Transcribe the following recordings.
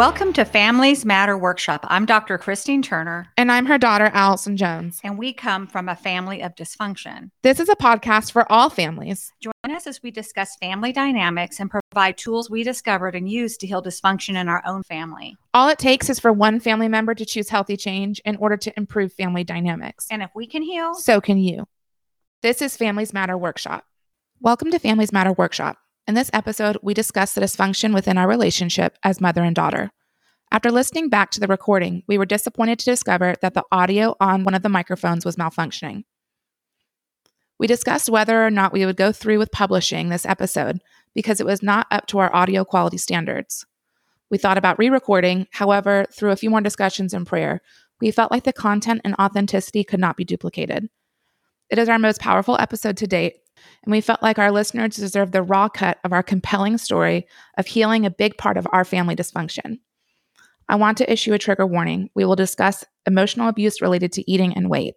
Welcome to Families Matter Workshop. I'm Dr. Christine Turner, And I'm her daughter, Allison Jones. and we come from a family of dysfunction. This is a podcast for all families. Join us as we discuss family dynamics and provide tools we discovered and used to heal dysfunction in our own family. All it takes is for one family member to choose healthy change in order to improve family dynamics. And if we can heal, So can you. This is Families Matter Workshop. Welcome to Families Matter Workshop. In this episode, we discuss the dysfunction within our relationship as mother and daughter. After listening back to the recording, we were disappointed to discover that the audio on one of the microphones was malfunctioning. We discussed whether or not we would go through with publishing this episode because it was not up to our audio quality standards. We thought about re recording, however, through a few more discussions and prayer, we felt like the content and authenticity could not be duplicated. It is our most powerful episode to date, and we felt like our listeners deserve the raw cut of our compelling story of healing a big part of our family dysfunction. I want to issue a trigger warning. We will discuss emotional abuse related to eating and weight.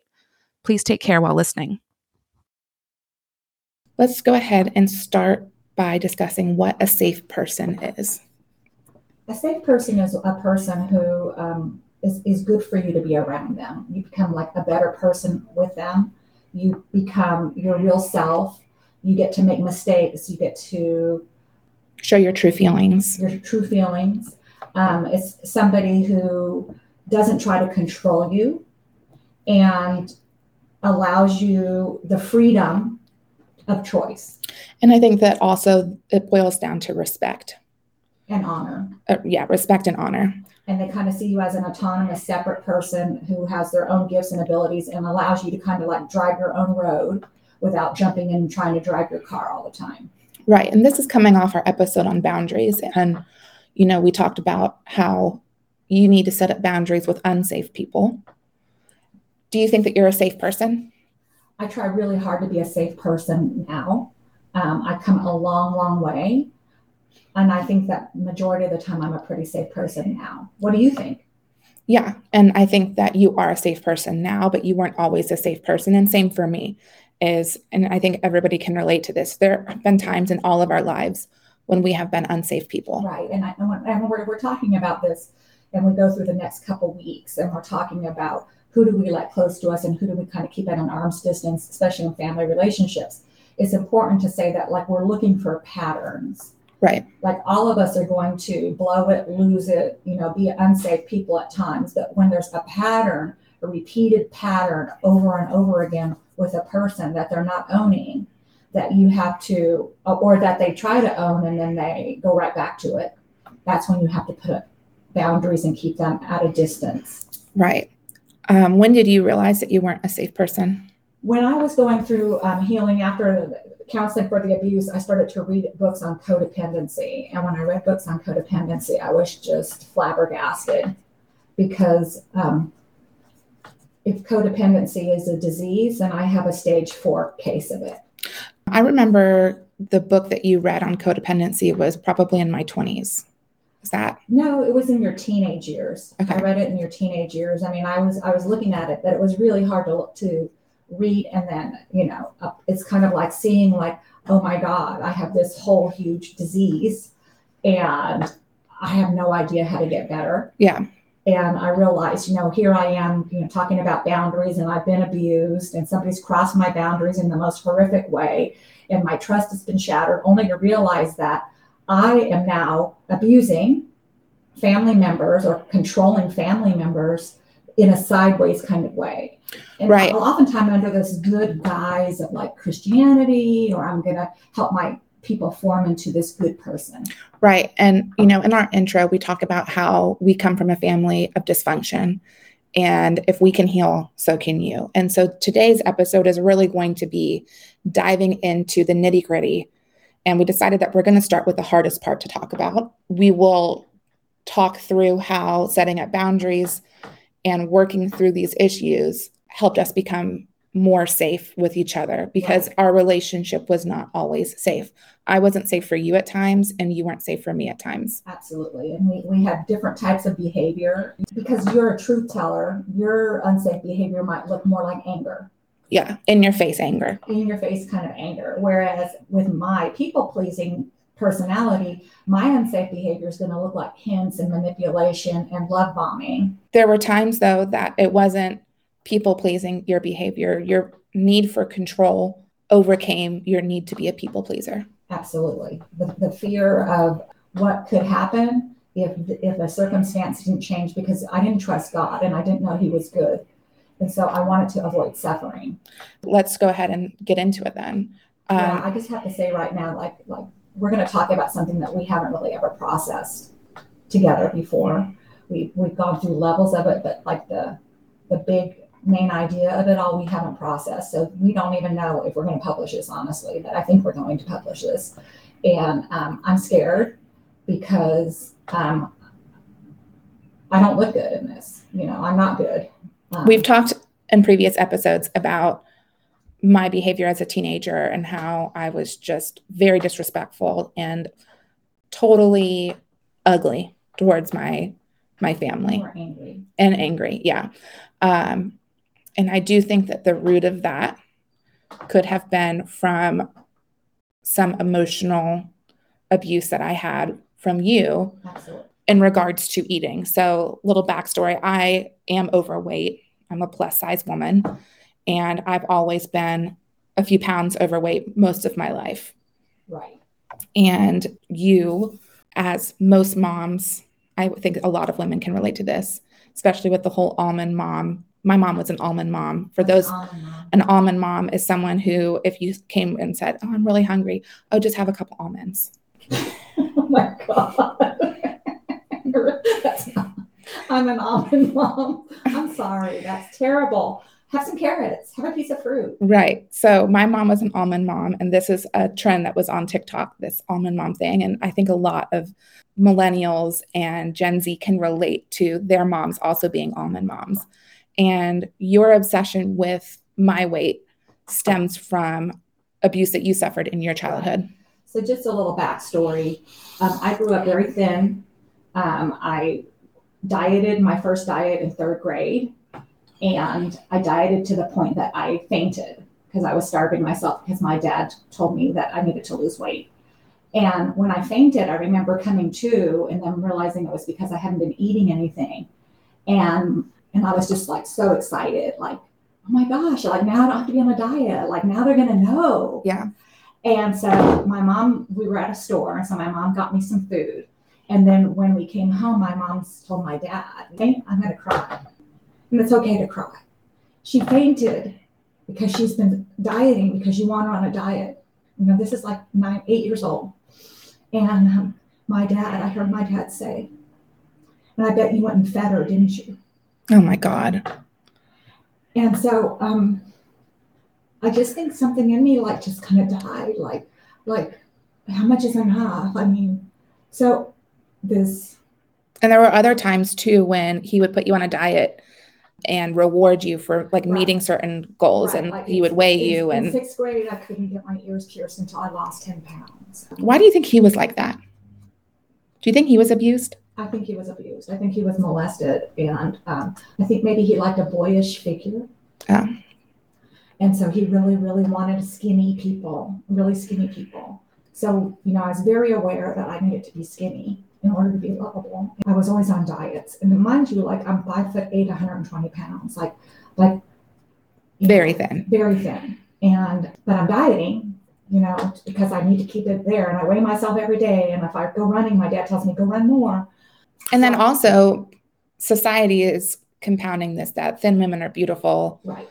Please take care while listening. Let's go ahead and start by discussing what a safe person is. A safe person is a person who um, is is good for you to be around them. You become like a better person with them. You become your real self. You get to make mistakes. You get to Show your true feelings. your true feelings. Um, it's somebody who doesn't try to control you and allows you the freedom of choice And I think that also it boils down to respect. and honor. Uh, yeah, respect and honor. And they kind of see you as an autonomous separate person who has their own gifts and abilities and allows you to kind of like drive your own road without jumping in and trying to drive your car all the time Right. And this is coming off our episode on boundaries. And, you know, we talked about how you need to set up boundaries with unsafe people. Do you think that you're a safe person? i try really hard to be a safe person now um, i've come a long long way and i think that majority of the time i'm a pretty safe person now what do you think Yeah. And I think that you are a safe person now, but you weren't always a safe person. And same for me is, and I think everybody can relate to this. There have been times in all of our lives when we have been unsafe people. Right. And, I, and, we're, we're talking about this and we go through the next couple weeks and we're talking about who do we let close to us and who do we kind of keep at an arm's distance, especially in family relationships. It's important to say that like we're looking for patterns. Right. Like all of us are going to blow it, lose it, you know, be unsafe people at times. But when there's a pattern, a repeated pattern over and over again with a person that they're not owning, that you have to, or that they try to own and then they go right back to it, that's when you have to put boundaries and keep them at a distance. Right. Um, when did you realize that you weren't a safe person? When I was going through um, healing after counseling for the abuse, I started to read books on codependency. And when I read books on codependency, I was just flabbergasted because um, if codependency is a disease, then I have a stage four case of it. I remember the book that you read on codependency was probably in my 20s. Is that No, it was in your teenage years. Okay. I read it in your teenage years. I mean, I was I was looking at it, but it was really hard to look to read, and then you know, it's kind of like seeing like, oh my God, I have this whole huge disease, and I have no idea how to get better. Yeah. And I realized, you know, here I am, you know, talking about boundaries, and I've been abused, and somebody's crossed my boundaries in the most horrific way, and my trust has been shattered. Only to realize that I am now abusing family members or controlling family members in a sideways kind of way. And Right. oftentimes under this good guise of like Christianity, or I'm going to help my people form into this good person. Right. And, you know, in our intro, we talk about how we come from a family of dysfunction. And if we can heal, so can you. And so today's episode is really going to be diving into the nitty gritty. And we decided that we're going to start with the hardest part to talk about. We will talk through how setting up boundaries and working through these issues helped us become more safe with each other because Right. our relationship was not always safe. I wasn't safe for you at times, and you weren't safe for me at times. Absolutely. And we, we have different types of behavior. Because you're a truth teller, your unsafe behavior might look more like anger. Yeah, in your face anger. in your face kind of anger. Whereas with my people pleasing personality, my unsafe behavior is going to look like hints and manipulation and love bombing. There were times, though, that it wasn't people pleasing your behavior. Your need for control overcame your need to be a people pleaser. Absolutely. The, the fear of what could happen if, if a circumstance didn't change because I didn't trust God and I didn't know He was good. And so I wanted to avoid suffering. Let's go ahead and get into it then. Um, yeah, I just have to say right now, like, like we're going to talk about something that we haven't really ever processed together before. We we've gone through levels of it, but like the the big main idea of it all we haven't processed. So we don't even know if we're going to publish this, honestly, but I think we're going to publish this. And um, I'm scared because um, I don't look good in this. You know, I'm not good. Um, We've talked in previous episodes about my behavior as a teenager and how I was just very disrespectful and totally ugly towards my my family angry. and angry yeah um, and I do think that the root of that could have been from some emotional abuse that I had from you Absolutely. in regards to eating. So, little backstory I am overweight, I'm a plus size woman, and I've always been a few pounds overweight most of my life. Right. And you, as most moms, I think a lot of women can relate to this, especially with the whole almond mom my mom was an almond mom. For those, almond an almond mom is someone who, if you came and said, "Oh, I'm really hungry," oh, just have a couple almonds. oh my god, that's not. I'm an almond mom. I'm sorry, that's terrible. Have some carrots. Have a piece of fruit. Right. So my mom was an almond mom, and this is a trend that was on TikTok. This almond mom thing, and I think a lot of millennials and Gen Z can relate to their moms also being almond moms and your obsession with my weight stems from abuse that you suffered in your childhood. So, just a little backstory. Um, I grew up very thin. Um, I dieted my first diet in third grade, and I dieted to the point that I fainted because I was starving myself because my dad told me that I needed to lose weight. And when I fainted, I remember coming to and then realizing it was because I hadn't been eating anything. And and I was just like so excited, like, oh my gosh, like now I don't have to be on a diet. Like now they're gonna know. Yeah. And so my mom, we were at a store, and so my mom got me some food. And then when we came home, my mom told my dad, hey, I'm gonna cry. And it's okay to cry. She fainted because she's been dieting because you want her on a diet. You know, this is like nine, eight years old. And um, my dad, I heard my dad say, and I bet you went and fed her, didn't you? Oh my God. And so um, I just think something in me like just kind of died. Like, like how much is enough? I mean, so this. And there were other times too when he would put you on a diet and reward you for like right. meeting certain goals right. and like he would weigh in, you and in sixth grade i couldn't get my ears pierced until i lost 10 pounds why do you think he was like that do you think he was abused I think he was abused. I think he was molested, and um, I think maybe he liked a boyish figure. Yeah. And so he really, really wanted skinny people, really skinny people. So, you know, I was very aware that I needed to be skinny in order to be lovable. I was always on diets. And mind you, like I'm five foot eight, 120 pounds, like, like very thin. Very thin. And, but I'm dieting you know, because I need to keep it there. And I weigh myself every day. And if I go running, my dad tells me, go run more. And then also, society is compounding this that thin women are beautiful. Right.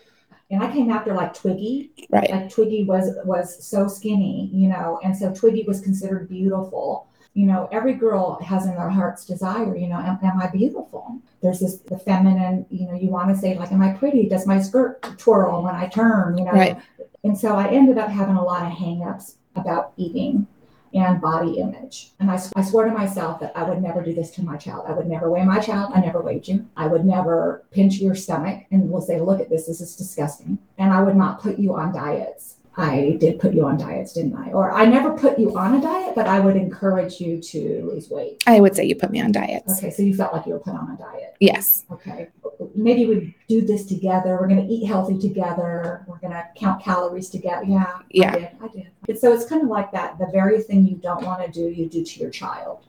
And I came after like Twiggy. Right. Like Twiggy was was so skinny, you know, and so Twiggy was considered beautiful. You know, every girl has in their heart's desire, you know, am, am I beautiful? There's this the feminine, you know, you want to say like, am I pretty? Does my skirt twirl when I turn? You know. Right. And so I ended up having a lot of hangups about eating and body image. And I, I swore to myself that I would never do this to my child. I would never weigh my child. I never weighed you. I would never pinch your stomach and will say, look at this, this is disgusting. And I would not put you on diets. I did put you on diets, didn't I? Or I never put you on a diet, but I would encourage you to lose weight. I would say you put me on diets. Okay, so you felt like you were put on a diet. Yes. Okay, maybe we do this together. We're going to eat healthy together. We're going to count calories together. Yeah, Yeah. I did. I did. And so it's kind of like that. The very thing you don't want to do, you do to your child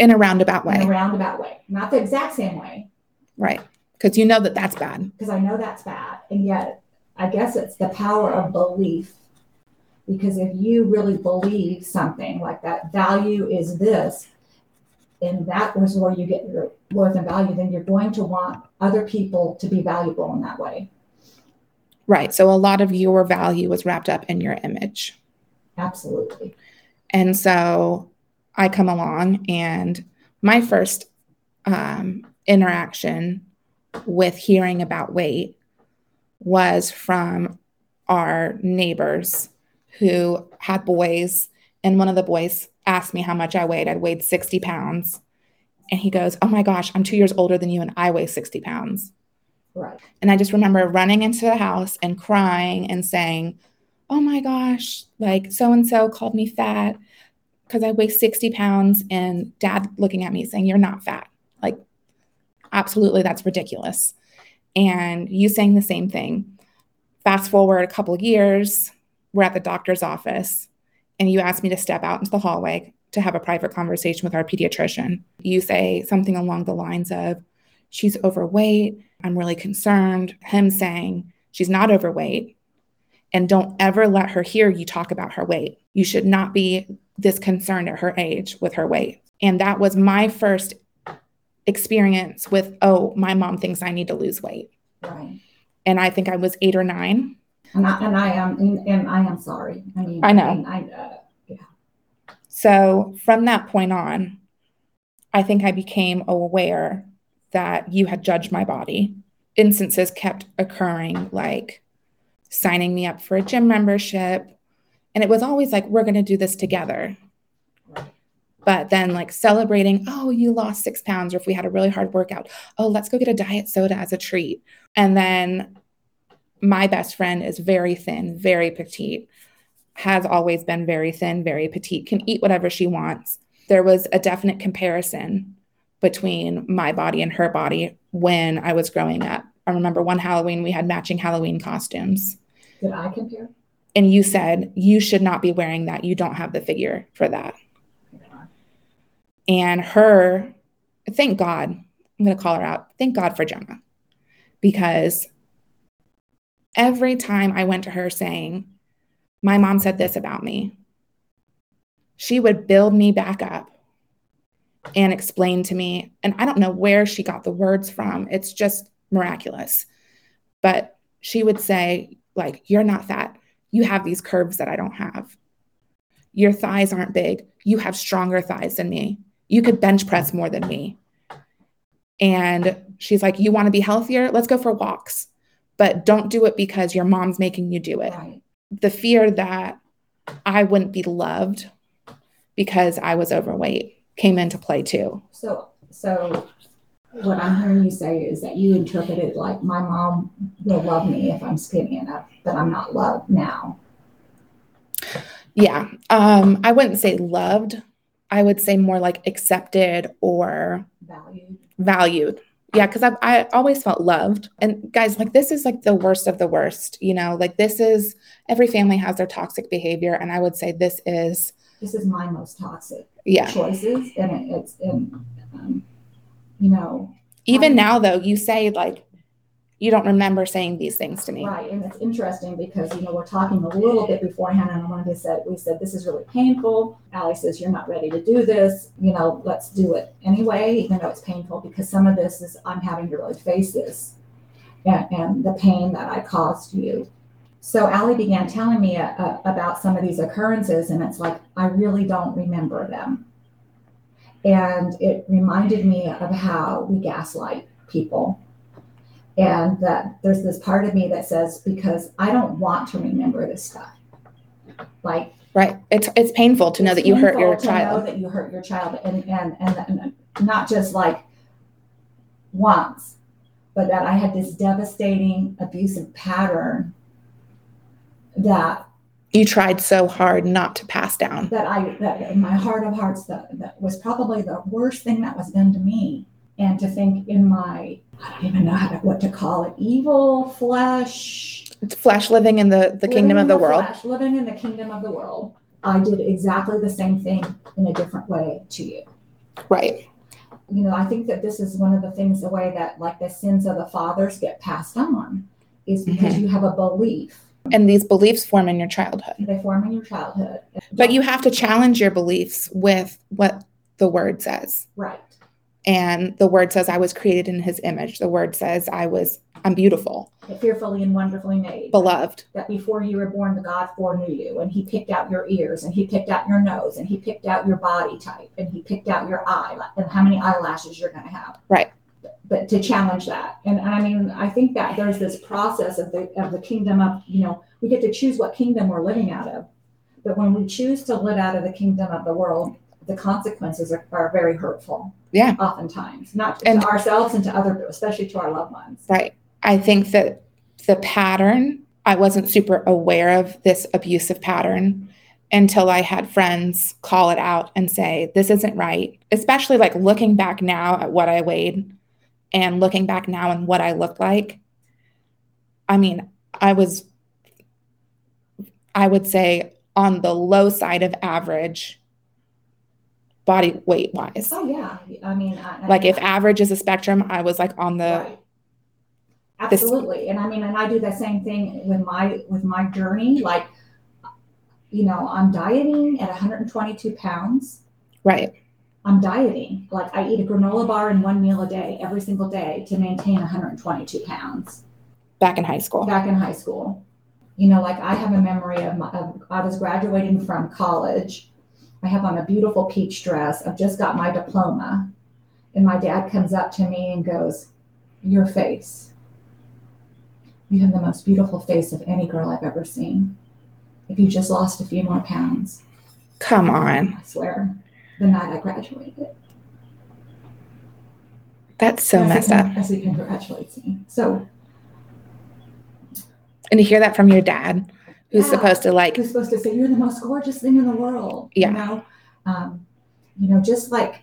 In a roundabout way. in a roundabout way. Not the exact same way, Right. Because you know that that's bad. because I know that's bad. And yet, I guess it's the power of belief. Because if you really believe something like that, value is this, and that was where you get your worth and value, then you're going to want other people to be valuable in that way. Right. So a lot of your value was wrapped up in your image. Absolutely. And so I come along, and my first um, interaction with hearing about weight was from our neighbors who had boys. And one of the boys asked me how much I weighed. I weighed 60 pounds. And he goes, Oh my gosh, I'm two years older than you, and I weigh 60 pounds. Right. And I just remember running into the house and crying and saying, Oh my gosh, like so and so called me fat because I weigh 60 pounds. And dad looking at me saying, You're not fat. Like, absolutely, that's ridiculous. And you saying the same thing. Fast forward a couple of years, we're at the doctor's office, and you ask me to step out into the hallway to have a private conversation with our pediatrician. You say something along the lines of, She's overweight. I'm really concerned. Him saying, She's not overweight. And don't ever let her hear you talk about her weight. You should not be this concerned at her age with her weight. And that was my first experience with, oh, my mom thinks I need to lose weight. Right. And I think I was eight or nine. And I, and I am and, and I am sorry. I mean, I know. mean, I, uh, So from that point on, I think I became aware that you had judged my body. Instances kept occurring, like signing me up for a gym membership. And it was always like, we're going to do this together. But then, like celebrating, oh, you lost six pounds, or if we had a really hard workout, oh, let's go get a diet soda as a treat. And then my best friend is very thin, very petite, has always been very thin, very petite, can eat whatever she wants. There was a definite comparison between my body and her body when I was growing up. I remember one Halloween, we had matching Halloween costumes. did I compare? And you said, You should not be wearing that. You don't have the figure for that. And her, thank God, I'm going to call her out. Thank God for Jenna. Because every time I went to her saying, My mom said this about me, she would build me back up and explain to me. And I don't know where she got the words from. It's just miraculous. But she would say, like, you're not fat. You have these curves that I don't have. Your thighs aren't big. You have stronger thighs than me. You could bench press more than me. And she's like, You want to be healthier? Let's go for walks. But don't do it because your mom's making you do it. Right. The fear that I wouldn't be loved because I was overweight came into play too. So, so what I'm hearing you say is that you interpret it like my mom will love me if I'm skinny enough, but I'm not loved now. Yeah. Um, I wouldn't say loved. I would say more like accepted or Valued. valued. Yeah, because I I always felt loved. And guys, like this is like the worst of the worst. You know, like this is every family has their toxic behavior, and I would say this is This is my most toxic yeah. choices, and it, it's in, um, you know, Even Um, now, though, you say like you don't remember saying these things to me. right. And it's interesting because you know we're talking a little bit beforehand, and to say we said this is really painful. Allie says you're not ready to do this. You know, let's do it anyway, even though it's painful because some of this is I'm having to really face this, and, and the pain that I caused you. So Allie began telling me uh, uh, about some of these occurrences, and it's like I really don't remember them. And it reminded me of how we gaslight people and that there's this part of me that says because i don't want to remember this stuff like Right. It's it's painful to know that you hurt your painful to know child. that you hurt your child and and, and and not just like once but that i had this devastating abusive pattern that You tried so hard not to pass down. that I that in my heart of hearts that that was probably the worst thing that was done to me. And to think in my I don't even know how to, what to call it evil flesh It's flesh living in the, the kingdom of in the world. flesh, living in the kingdom of the world. I did exactly the same thing in a different way to you. Right. You know, I think that this is one of the things the way that like the sins of the fathers get passed on is because Mm-hmm. you have a belief And these beliefs form in your childhood. they form in your childhood. But you have to challenge your beliefs with what the word says. right. And the word says, I was created in his image. The word says, I was, I'm beautiful, Fearfully and wonderfully made. beloved. that before you were born, the God foreknew you, and He picked out your ears, and He picked out your nose, and He picked out your body type, and He picked out your eye, and how many eyelashes you're going to have. Right. But to challenge that, and I mean, I think that there's this process of the of the kingdom of you know we get to choose what kingdom we're living out of, but when we choose to live out of the kingdom of the world, the consequences are, are very hurtful. Yeah. Oftentimes, not And- to ourselves and to other, especially to our loved ones. Right. I think that the pattern, I wasn't super aware of this abusive pattern until I had friends call it out and say, this isn't right. Especially like looking back now at what I weighed and looking back now and what I looked like. I mean, I was, I would say, on the low side of average body weight wise. Oh yeah, I mean, I, Like if average is a spectrum, I was like on the Right. Absolutely, and I mean, and I do the same thing with my with my journey. Like, you know, I'm dieting at 122 pounds. right. I'm dieting. Like, I eat a granola bar and one meal a day every single day to maintain 122 pounds. Back in high school. Back in high school, you know, like I have a memory of, my, of I was graduating from college. I have on a beautiful peach dress. I've just got my diploma, and my dad comes up to me and goes, "Your face." You have the most beautiful face of any girl I've ever seen. If you just lost a few more pounds, Come on. I swear, the night I graduated. That's so As messed up. As he congratulates me. So And to hear that from your dad, who's Yeah. supposed to like, who's supposed to say you're the most gorgeous thing in the world? Yeah. You know, um, you know, just like.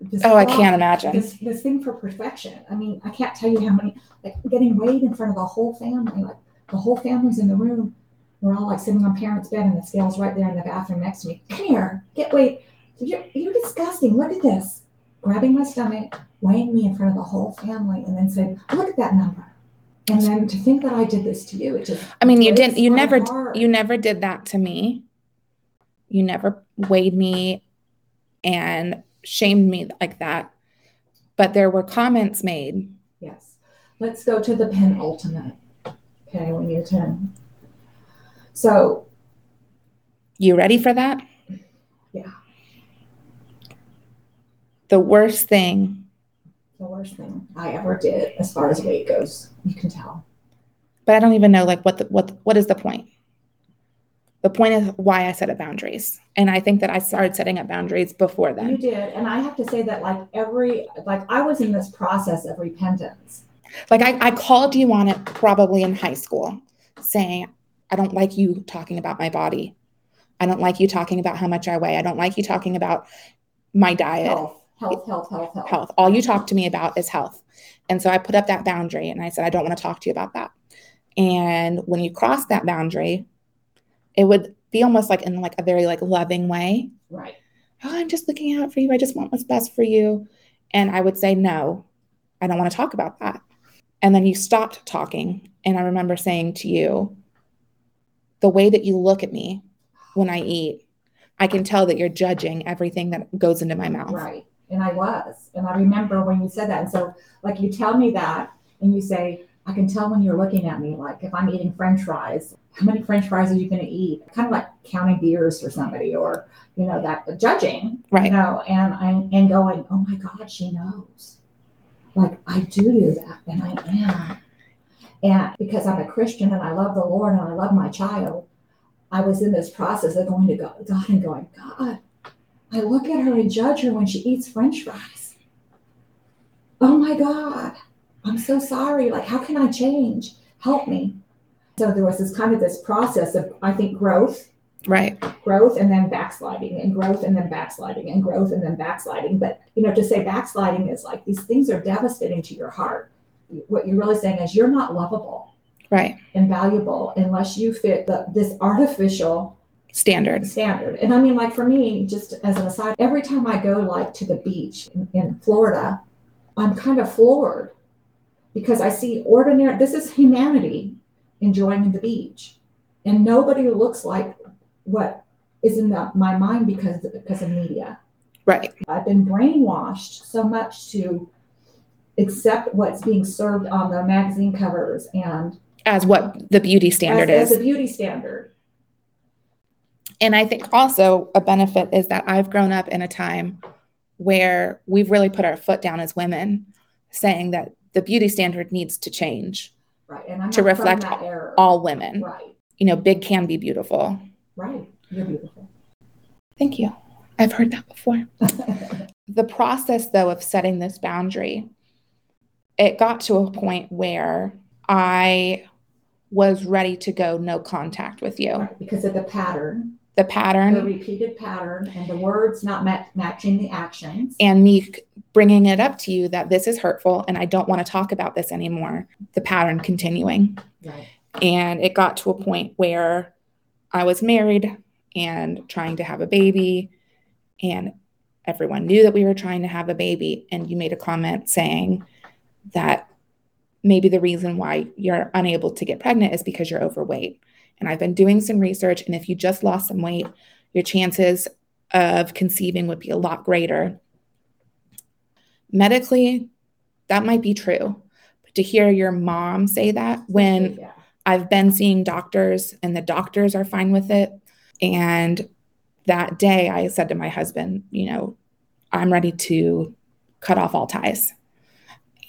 this oh, I can't imagine. This this thing for perfection. I mean, I can't tell you how many like getting weighed in front of the whole family. Like the whole family's in the room. We're all like sitting on parents' bed, and the scale's right there in the bathroom next to me. Come here, get weighed. You're you're disgusting. Look at this. Grabbing my stomach, weighing me in front of the whole family, and then saying, "Look at that number." And then to think that I did this to you, it just I mean, you didn't, you never, heart. you never did that to me. You never weighed me and shamed me like that. But there were comments made. Yes. Let's go to the penultimate. Okay, we need a 10. So, You ready for that? Yeah. The worst thing, the worst thing I ever did as far as weight goes, you can tell. but I don't even know like what the, what what is the point? The point is why I set up boundaries. And I think that I started setting up boundaries before then. You did. And I have to say that, like, every, like, I was in this process of repentance. Like I, I called you on it probably in high school, saying, I don't like you talking about my body. I don't like you talking about how much I weigh. I don't like you talking about my diet, Health, health, health, health, health. health. All you talk to me about is health. And so I put up that boundary and I said, I don't want to talk to you about that. And when you cross that boundary, it would be almost like in like a very like loving way. Right. Oh, I'm just looking out for you. I just want what's best for you. And I would say, no, I don't want to talk about that. And then you stopped talking. And I remember saying to you, the way that you look at me when I eat, I can tell that you're judging everything that goes into my mouth. Right. And I was. And I remember when you said that. And so, like, you tell me that, and you say, I can tell when you're looking at me, like, if I'm eating french fries, how many french fries are you going to eat? Kind of like counting beers for somebody or, you know, that judging, right. you know, and I'm and going, oh my God, she knows. Like, I do do that, and I am. And because I'm a Christian and I love the Lord and I love my child, I was in this process of going to God and going, God, I look at her and judge her when she eats french fries. Oh my God, I'm so sorry. Like, how can I change? Help me. So there was this kind of this process of, I think, growth, Right. growth and then backsliding and growth and then backsliding and growth and then backsliding. But, you know, to say backsliding is like these things are devastating to your heart. What you're really saying is you're not lovable Right. and valuable unless you fit the, this artificial Standards. standard. And I mean, like for me, just as an aside, every time I go like to the beach in, in Florida, I'm kind of floored because I see ordinary. This is humanity enjoying the beach, and nobody looks like what is in the, my mind because because of media. Right. I've been brainwashed so much to accept what's being served on the magazine covers and As what the beauty standard as, is. as a beauty standard. And I think also a benefit is that I've grown up in a time where we've really put our foot down as women, saying that the beauty standard needs to change. Right. And I'm To reflect. All women, Right. you know, big can be beautiful. Right. You're beautiful. Thank you. I've heard that before. The process, though, of setting this boundary, it got to a point where I was ready to go no contact with you. Right, because of the pattern, The pattern, the pattern repeated pattern, and the words not ma- matching the actions. and me c- bringing it up to you that this is hurtful and I don't want to talk about this anymore. The pattern continuing. Right. And it got to a point where I was married and trying to have a baby, and everyone knew that we were trying to have a baby. And you made a comment saying that maybe the reason why you're unable to get pregnant is because you're overweight. And I've been doing some research, and if you just lost some weight, your chances of conceiving would be a lot greater. Medically, that might be true. But to hear your mom say that when Yeah. I've been seeing doctors and the doctors are fine with it. And that day I said to my husband, you know, I'm ready to cut off all ties.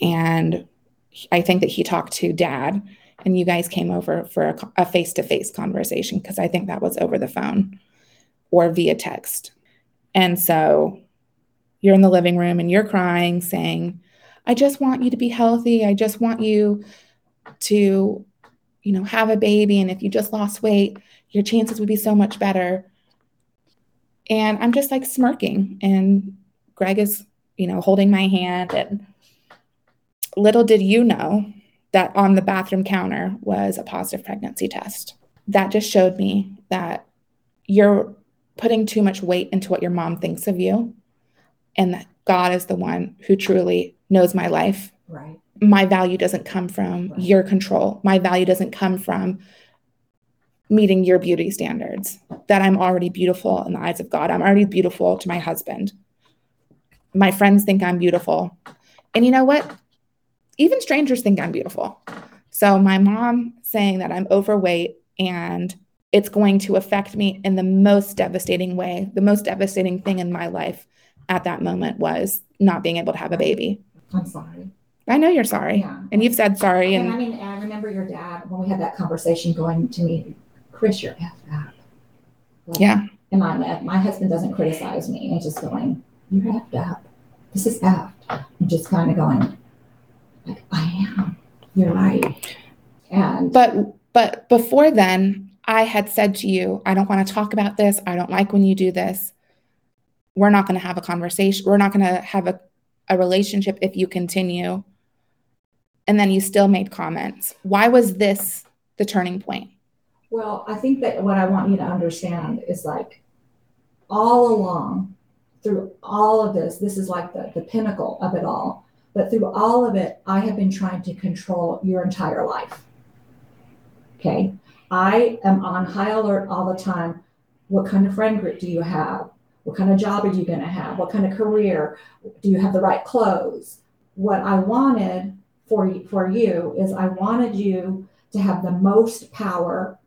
And I think that he talked to dad and you guys came over for a face to face conversation because I think that was over the phone or via text. And so you're in the living room and you're crying, saying, I just want you to be healthy. I just want you to you know, have a baby, and if you just lost weight, your chances would be so much better. And I'm just like smirking, and Greg is, you know, holding my hand. And little did you know that on the bathroom counter was a positive pregnancy test. That just showed me that you're putting too much weight into what your mom thinks of you, and that God is the one who truly knows my life Right. my value doesn't come from Right. your control. My value doesn't come from meeting your beauty standards. That I'm already beautiful in the eyes of God. I'm already beautiful to my husband. My friends think I'm beautiful. And you know what? Even strangers think I'm beautiful. So my mom saying that I'm overweight and it's going to affect me in the most devastating way. The most devastating thing in my life at that moment was not being able to have a baby. I'm sorry. I know you're sorry. Yeah. And you've said sorry. And I mean, and I remember your dad when we had that conversation going to me, Chris, you're effed up. Like, yeah, And my my husband doesn't criticize me. And just going, you're effed up. This is effed. And just kind of going, like, I am. You're right. And but but before then, I had said to you, I don't want to talk about this. I don't like when you do this. We're not going to have a conversation. We're not going to have a, a relationship if you continue. And then you still made comments. Why was this the turning point? Well, I think that what I want you to understand is like all along, through all of this, this is like the, the pinnacle of it all. But through all of it, I have been trying to control your entire life. Okay. I am on high alert all the time. What kind of friend group do you have? What kind of job are you going to have? What kind of career? Do you have the right clothes? What I wanted for you, for you is I wanted you to have the most power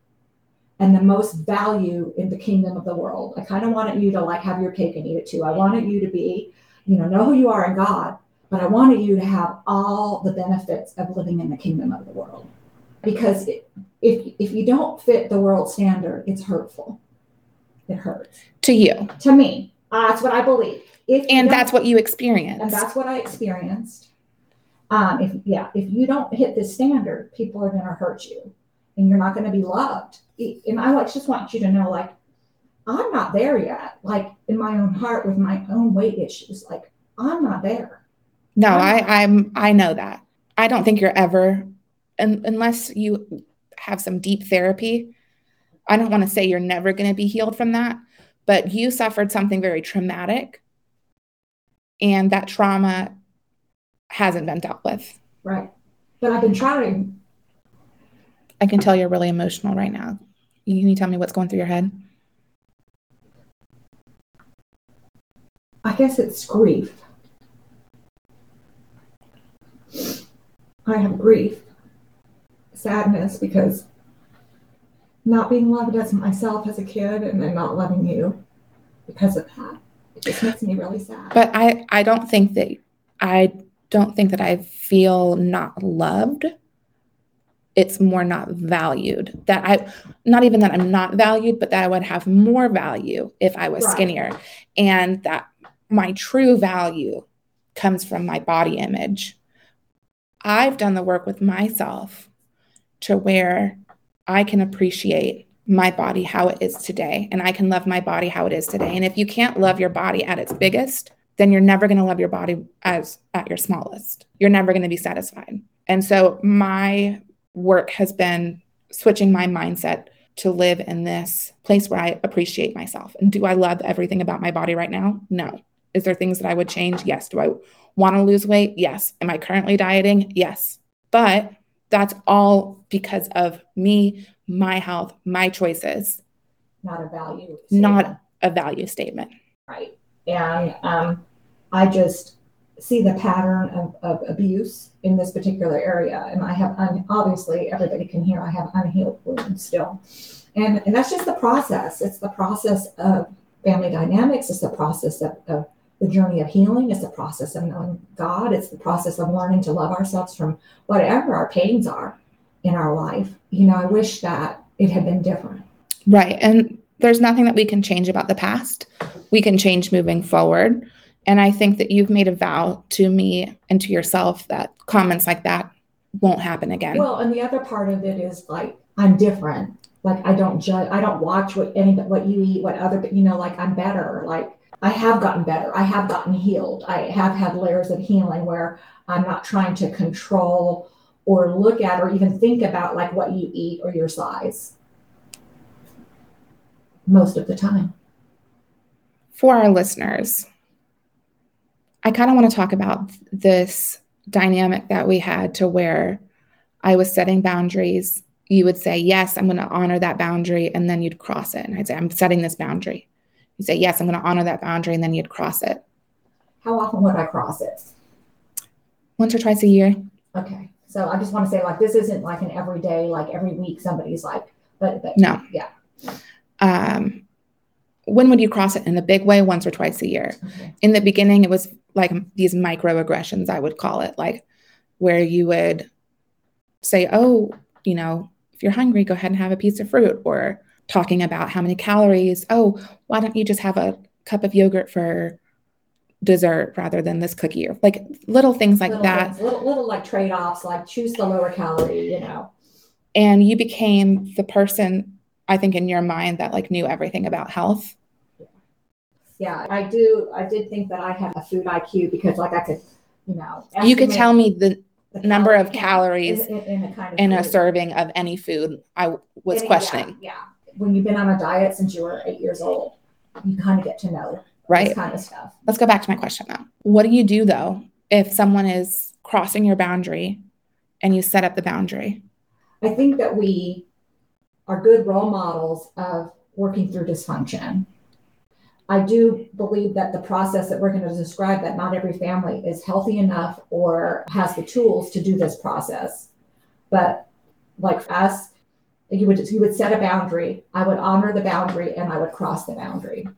and the most value in the kingdom of the world. I kind of wanted you to like have your cake and eat it too. I wanted you to be, you know, know who you are in God, but I wanted you to have all the benefits of living in the kingdom of the world. Because it, if if you don't fit the world standard, it's hurtful. It hurts To you. to me. Uh, that's what I believe. If And that's what you experienced. and that's what I experienced. Um, if yeah, if you don't hit this standard, people are going to hurt you. and you're not going to be loved. And I like just want you to know, like, I'm not there yet. Like in my own heart with my own weight issues, like I'm not there. No, I, I'm I know that. I don't think you're ever un, unless you have some deep therapy. I don't want to say you're never going to be healed from that, but you suffered something very traumatic and that trauma hasn't been dealt with. Right. But I've been trying. I can tell you're really emotional right now. Can you tell me what's going through your head? I guess it's grief. I have grief, sadness because not being loved as myself as a kid and then not loving you because of that. It just makes me really sad. But I I don't think that I don't think that I feel not loved. It's more not valued. That I not even that I'm not valued, but that I would have more value if I was Right. skinnier. And that my true value comes from my body image. I've done the work with myself to where I can appreciate my body how it is today and I can love my body how it is today. And if you can't love your body at its biggest, then you're never going to love your body as at your smallest. You're never going to be satisfied. And so my work has been switching my mindset to live in this place where I appreciate myself. And do I love everything about my body right now? No. Is there things that I would change? Yes. Do I want to lose weight? Yes. Am I currently dieting? Yes. But that's all because of me, my health, my choices, not a value. not statement. a value statement. right. And um, I just see the pattern of, of abuse in this particular area. And I have, un- obviously, everybody can hear I have unhealed wounds still. And, and that's just the process. It's the process of family dynamics, it's the process of, of the journey of healing, it's the process of knowing God, it's the process of learning to love ourselves from whatever our pains are in our life. You know, I wish that it had been different. Right. And there's nothing that we can change about the past. We can change moving forward. And I think that you've made a vow to me and to yourself that comments like that won't happen again. Well, and the other part of it is like I'm different. Like I don't judge. I don't watch what any what you eat, what other. You know, like I'm better. Like I have gotten better. I have gotten healed. I have had layers of healing where I'm not trying to control or look at or even think about like what you eat or your size. Most of the time. For our listeners, I kind of want to talk about this dynamic that we had to where I was setting boundaries. You would say, Yes, I'm going to honor that boundary. And then you'd cross it. And I'd say, I'm setting this boundary. You say, Yes, I'm going to honor that boundary. And then you'd cross it How often would I cross it? once or twice a year. Okay. So I just want to say like this isn't like an everyday, like every week somebody's like, but but No. Yeah. Um, when would you cross it in a big way? Once or twice a year. Okay. In the beginning, it was like these microaggressions, I would call it, like where you would say, "Oh, you know, if you're hungry, go ahead and have a piece of fruit," or talking about how many calories. Oh, why don't you just have a cup of yogurt for dessert rather than this cookie or like little things like little that things, little, little like trade-offs, like choose the lower calorie, you know. and you became the person i think in your mind that like knew everything about health Yeah, I do. I did think that I had a food IQ because, like, I could, you know, you could tell me the number of calories in, in, in a kind of in a serving of any food i was yeah, questioning Yeah, when you've been on a diet since you were eight years old, you kind of get to know right this kind of stuff. let's go back to my question though what do you do though if someone is crossing your boundary and you set up the boundary I think that we are good role models of working through dysfunction. I do believe that the process that we're going to describe that not every family is healthy enough or has the tools to do this process. But like us, you would you would set a boundary. I would honor the boundary and I would cross the boundary.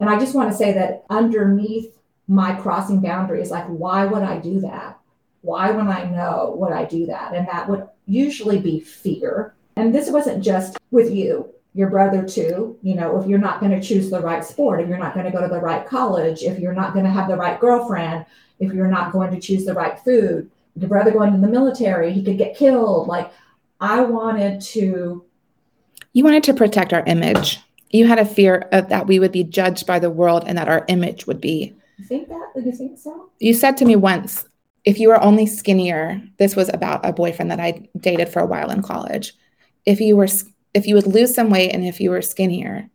And I just want to say that underneath my crossing boundary is like, why would I do that? Why would I know would I do that? And that would usually be fear. And this wasn't just with you, your brother too. You know, if you're not going to choose the right sport, if you're not going to go to the right college, if you're not going to have the right girlfriend, if you're not going to choose the right food, your brother going to the military, he could get killed. Like I wanted to, You wanted to protect our image. You had a fear of that we would be judged by the world and that our image would be. you think that? You think so? You said to me once, if you were only skinnier, this was about a boyfriend that I dated for a while in college. If you were if you would lose some weight and if you were skinnier,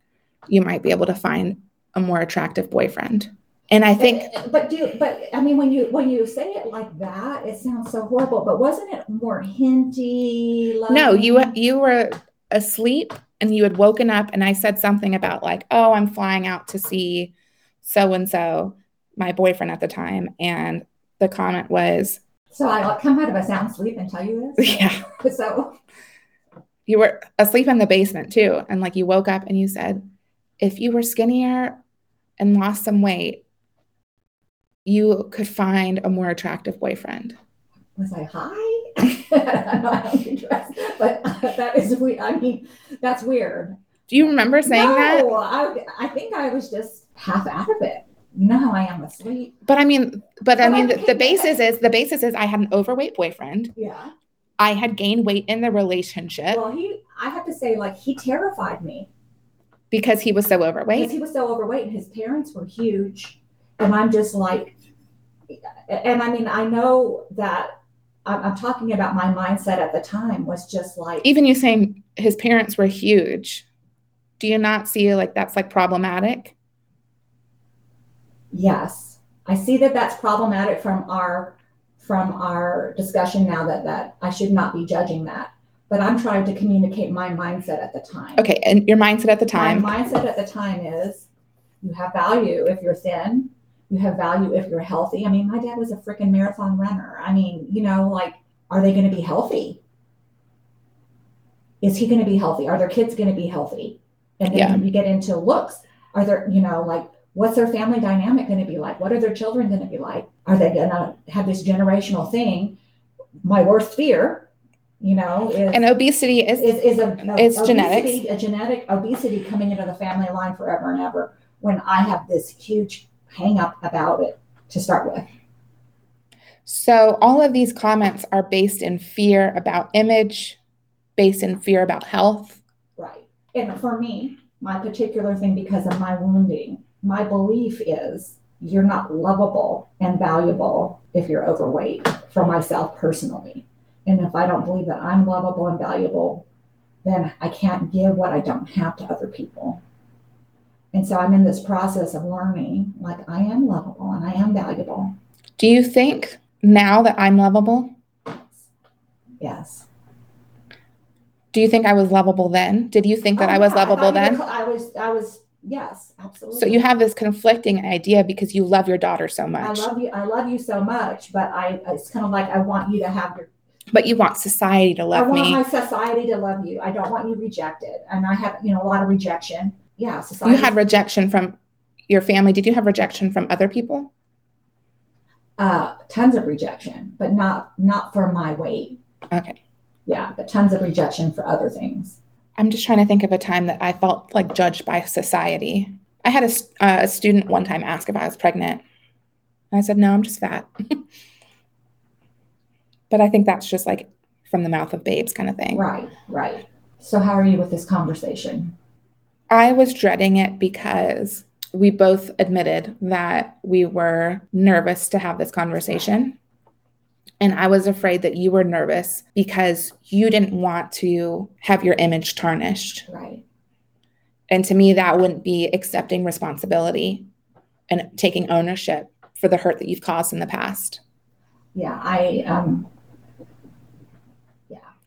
you might be able to find a more attractive boyfriend. And I think But, but do, but I mean, when you, when you say it like that, it sounds so horrible, but wasn't it more hinty? no, you you were asleep and you had woken up and I said something about like, "Oh, I'm flying out to see so and so, my boyfriend at the time." And the comment was, So I come out of a sound sleep and tell you this? yeah, So, you were asleep in the basement too and like you woke up and you said if you were skinnier and lost some weight you could find a more attractive boyfriend was I high? I don't know, I don't get dressed, but that is weird. I mean, that's weird. do you remember saying that no, I, I think I was just half out of it. You know how I am asleep. but i mean but i mean the, the basis is the basis is i had an overweight boyfriend Yeah. i had gained weight in the relationship Well, he, I have to say, like, he terrified me because he was so because overweight he was so overweight and his parents were huge. And I'm just like, and I mean, I know that I'm, I'm talking about my mindset at the time was just like, even you saying his parents were huge do you not see like that's like problematic Yes, I see that that's problematic from our from our discussion now that that I should not be judging that. But I'm trying to communicate my mindset at the time. okay and your mindset at the time My mindset at the time is you have value if you're thin, you have value if you're healthy. I mean, my dad was a freaking marathon runner. I mean, you know, like, are they going to be healthy? Is he going to be healthy? Are their kids going to be healthy? And then Yeah. you get into looks. Are there, you know, like, what's their family dynamic going to be like? What are their children going to be like? Are they going to have this generational thing? My worst fear, you know, is and obesity is is, is a, a It's obesity, genetics. a genetic obesity coming into the family line forever and ever when I have this huge hang up about it to start with. So, all of these comments are based in fear about image, based in fear about health. Right. And for me, my particular thing, because of my wounding, my belief is you're not lovable and valuable if you're overweight for myself personally. And if I don't believe that I'm lovable and valuable, then I can't give what I don't have to other people. And so I'm in this process of learning like I am lovable and I am valuable. Do you think now that I'm lovable? Yes. Do you think I was lovable then? Did you think that Oh, I was yeah, lovable you then? I was, I was, yes, absolutely. So, you have this conflicting idea because you love your daughter so much. I love you. I love you so much, but I, it's kind of like I want you to have your but you want society to love me. I want me. my society to love you. I don't want you rejected. And I have, you know, a lot of rejection. Yeah, society. You had rejection from your family. Did you have rejection from other people? uh, tons of rejection, but not not for my weight. Okay. Yeah, but tons of rejection for other things. I'm just trying to think of a time that I felt like judged by society. I had a, uh, a student one time ask if I was pregnant. And I said, no, I'm just fat. but I think that's just like from the mouth of babes kind of thing. Right, right. So how are you with this conversation? I was dreading it because we both admitted that we were nervous to have this conversation. And I was afraid that you were nervous because you didn't want to have your image tarnished. Right. And to me, that wouldn't be accepting responsibility and taking ownership for the hurt that you've caused in the past. Yeah, I um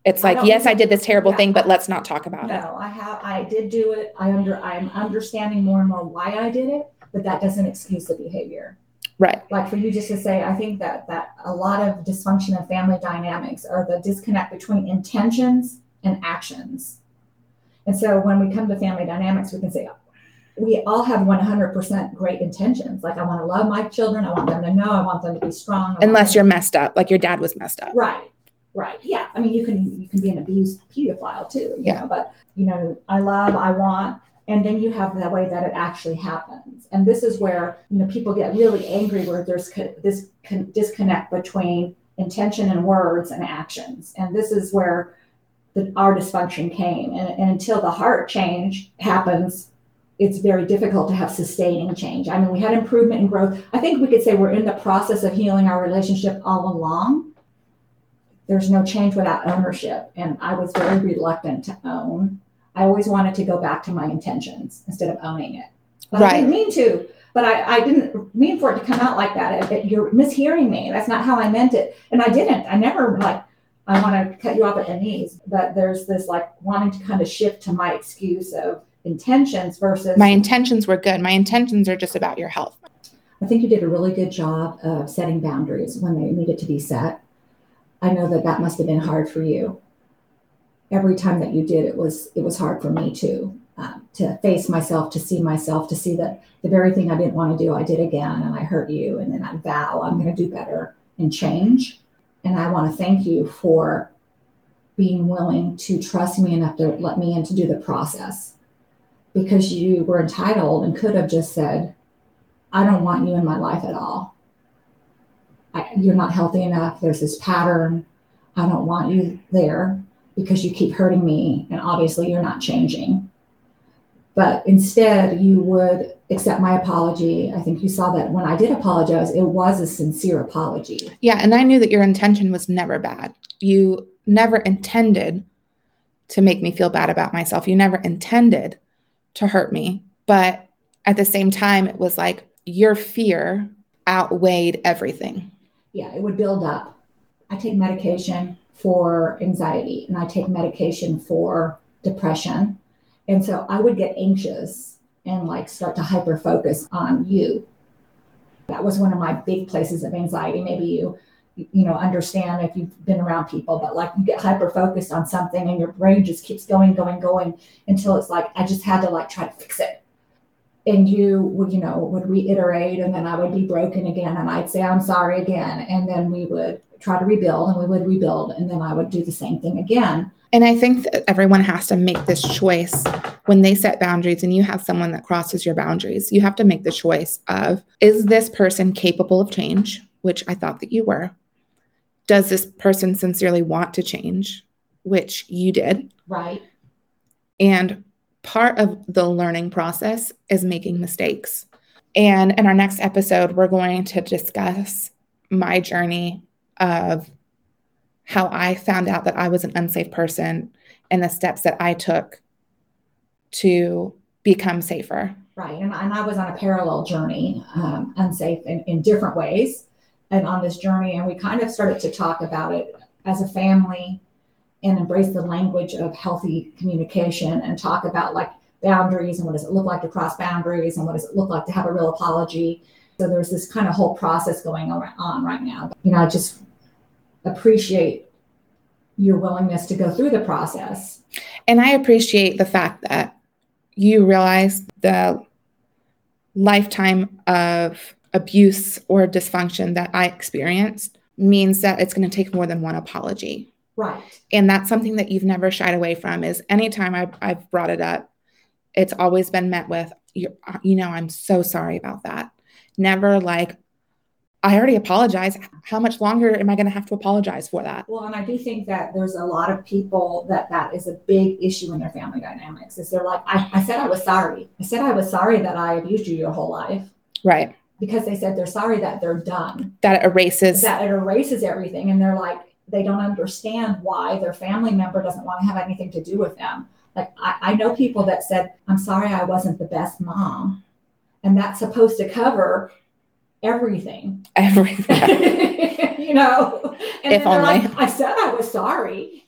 It's like, don't yes, I did this terrible yeah, thing, but let's not talk about it. no, I have I did do it. I under I'm understanding more and more why I did it, but that doesn't excuse the behavior. Right. like for you just to say, I think that that a lot of dysfunction in family dynamics are the disconnect between intentions and actions. And so when we come to family dynamics, we can say we all have 100% great intentions. Like I want to love my children, I want them to know, I want them to be strong. I Unless you're messed up, like your dad was messed up. right, right, yeah. I mean, you can you can be an abused pedophile too, you Yeah. know. But you know, I love, I want, and then you have the way that it actually happens and this is where you know people get really angry where there's co- this con- disconnect between intention and words and actions and this is where that our dysfunction came. And, and until the heart change happens, it's very difficult to have sustaining change. I mean, we had improvement and growth. I think we could say we're in the process of healing our relationship all along. There's no change without ownership. And I was very reluctant to own. I always wanted to go back to my intentions instead of owning it. But I didn't mean to. But I, I didn't mean for it to come out like that. It- you're mishearing me. That's not how I meant it. And I didn't. I never like, I want to cut you off at the knees. But there's this like wanting to kind of shift to my excuse of intentions versus My intentions were good. My intentions are just about your health. I think you did a really good job of setting boundaries when they needed to be set. I know that that must have been hard for you. Every time that you did, it was it was hard for me too. Um, to face myself, to see myself, to see that the very thing I didn't want to do, I did again, and I hurt you, and then I vow I'm going to do better and change. And I want to thank you for being willing to trust me enough to let me in to do the process, because you were entitled and could have just said, I don't want you in my life at all. You're not healthy enough. There's this pattern. I don't want you there because you keep hurting me, and obviously you're not changing. But instead, you would accept my apology. I think you saw that when I did apologize, it was a sincere apology. Yeah, and I knew that your intention was never bad. You never intended to make me feel bad about myself. You never intended to hurt me. But at the same time, it was like your fear outweighed everything. Yeah, it would build up. I take medication for anxiety and I take medication for depression. And so I would get anxious and like start to hyper focus on you. That was one of my big places of anxiety. Maybe you you know understand if you've been around people but like you get hyper focused on something and your brain just keeps going going going until it's like i just had to like try to fix it and you would you know would reiterate and then i would be broken again and i'd say i'm sorry again and then we would try to rebuild and we would rebuild and then i would do the same thing again And I think that everyone has to make this choice when they set boundaries and you have someone that crosses your boundaries. You have to make the choice of is this person capable of change, which I thought that you were? Does this person sincerely want to change, which you did? right And part of the learning process is making mistakes. And in our next episode, we're going to discuss my journey of how I found out that I was an unsafe person and the steps that I took to become safer. Right. And, and I was on a parallel journey, um, unsafe in, in different ways, and on this journey. And we kind of started to talk about it as a family and embrace the language of healthy communication and talk about like boundaries and what does it look like to cross boundaries and what does it look like to have a real apology. So there's this kind of whole process going on right now. You know, I just appreciate your willingness to go through the process. And I appreciate the fact that you realize the lifetime of abuse or dysfunction that I experienced means that it's going to take more than one apology. Right. And that's something that you've never shied away from is anytime I've, I've brought it up, it's always been met with, you, you know, I'm so sorry about that. Never like, I already apologized. How much longer am I going to have to apologize for that? Well, and I do think that there's a lot of people that that is a big issue in their family dynamics. Is they're like, I, I said I was sorry. I said I was sorry that I abused you your whole life Right. because they said they're sorry that they're done. That erases. That it erases everything, and they're like, they don't understand why their family member doesn't want to have anything to do with them. Like I, I know people that said, I'm sorry I wasn't the best mom. And that's supposed to cover everything. everything. you know? And If they're like, only. I said I was sorry.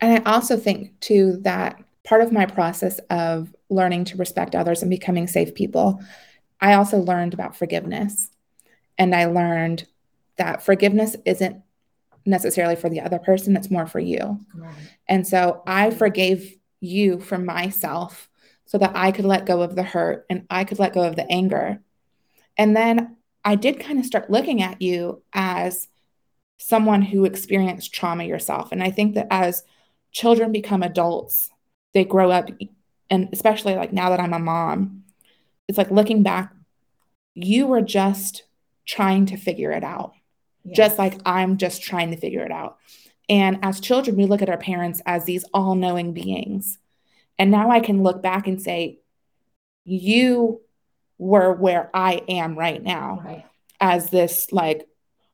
And I also think, too, that part of my process of learning to respect others and becoming safe people, I also learned about forgiveness. And I learned that forgiveness isn't necessarily for the other person, it's more for you. And so I forgave you for myself so that I could let go of the hurt and I could let go of the anger. And then I did kind of start looking at you as someone who experienced trauma yourself. And I think that as children become adults, they grow up, and especially like now that I'm a mom, it's like looking back, you were just trying to figure it out Just like I'm just trying to figure it out. And as children, we look at our parents as these all knowing beings. And now I can look back and say, you were where I am right now Right. as this, like,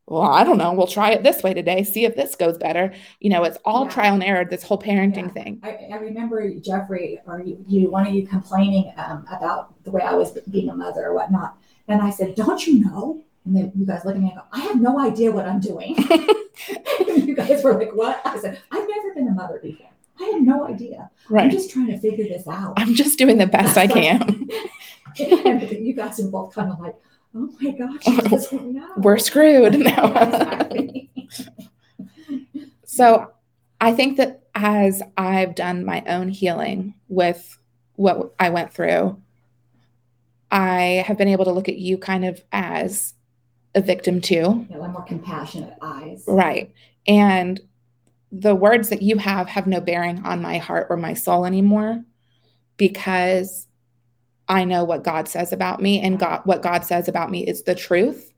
well, I don't know, we'll try it this way today, see if this goes better. You know, it's all Yeah. trial and error, this whole parenting Yeah. thing. I, I remember Jeffrey or you, you, one of you complaining um, about the way I was being a mother or whatnot. And I said, Don't you know? And then you guys look at me and go, I have no idea what I'm doing. you guys were like, What? I said, I've never been a mother before. I have no idea. I'm just trying to figure this out. I'm just doing the best I can. and you guys are both kind of like, Oh my gosh, doesn't. We're screwed now. So I think that as I've done my own healing with what I went through, I have been able to look at you kind of as a victim too. You know, more compassionate eyes. Right. And the words that you have have no bearing on my heart or my soul anymore because I know what God says about me and God what God says about me is the truth.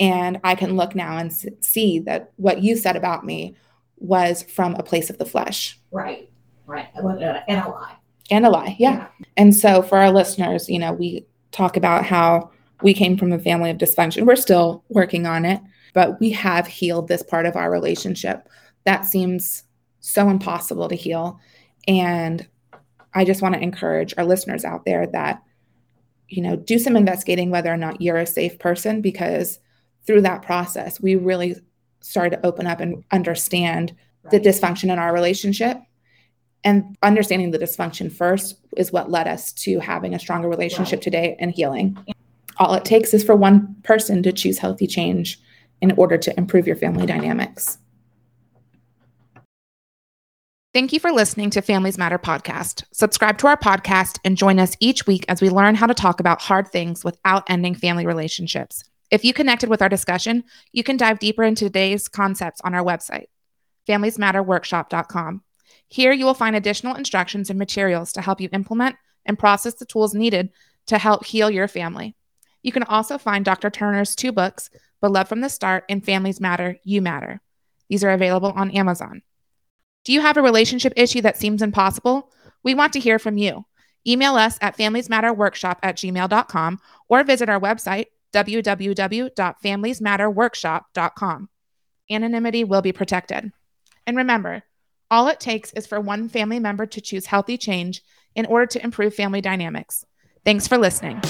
And I can look now and see that what you said about me was from a place of the flesh Right. Right. And uh, a lie. and a lie. Yeah. And so for our listeners, you know, we talk about how we came from a family of dysfunction. We're still working on it, but we have healed this part of our relationship. That seems so impossible to heal. And I just want to encourage our listeners out there that, you know, do some investigating whether or not you're a safe person because through that process, we really started to open up and understand the dysfunction in our relationship. And understanding the dysfunction first is what led us to having a stronger relationship Right. today and healing. All it takes is for one person to choose healthy change in order to improve your family dynamics. Thank you for listening to Families Matter podcast. Subscribe to our podcast and join us each week as we learn how to talk about hard things without ending family relationships. If you connected with our discussion, you can dive deeper into today's concepts on our website, familiesmatterworkshop.com. Here you will find additional instructions and materials to help you implement and process the tools needed to help heal your family. You can also find Dr. Turner's two books, Beloved from the Start and Families Matter, You Matter. These are available on Amazon. Do you have a relationship issue that seems impossible? We want to hear from you. Email us at familiesmatterworkshop at gmail.com or visit our website, www.familiesmatterworkshop.com. Anonymity will be protected. And remember, all it takes is for one family member to choose healthy change in order to improve family dynamics. Thanks for listening.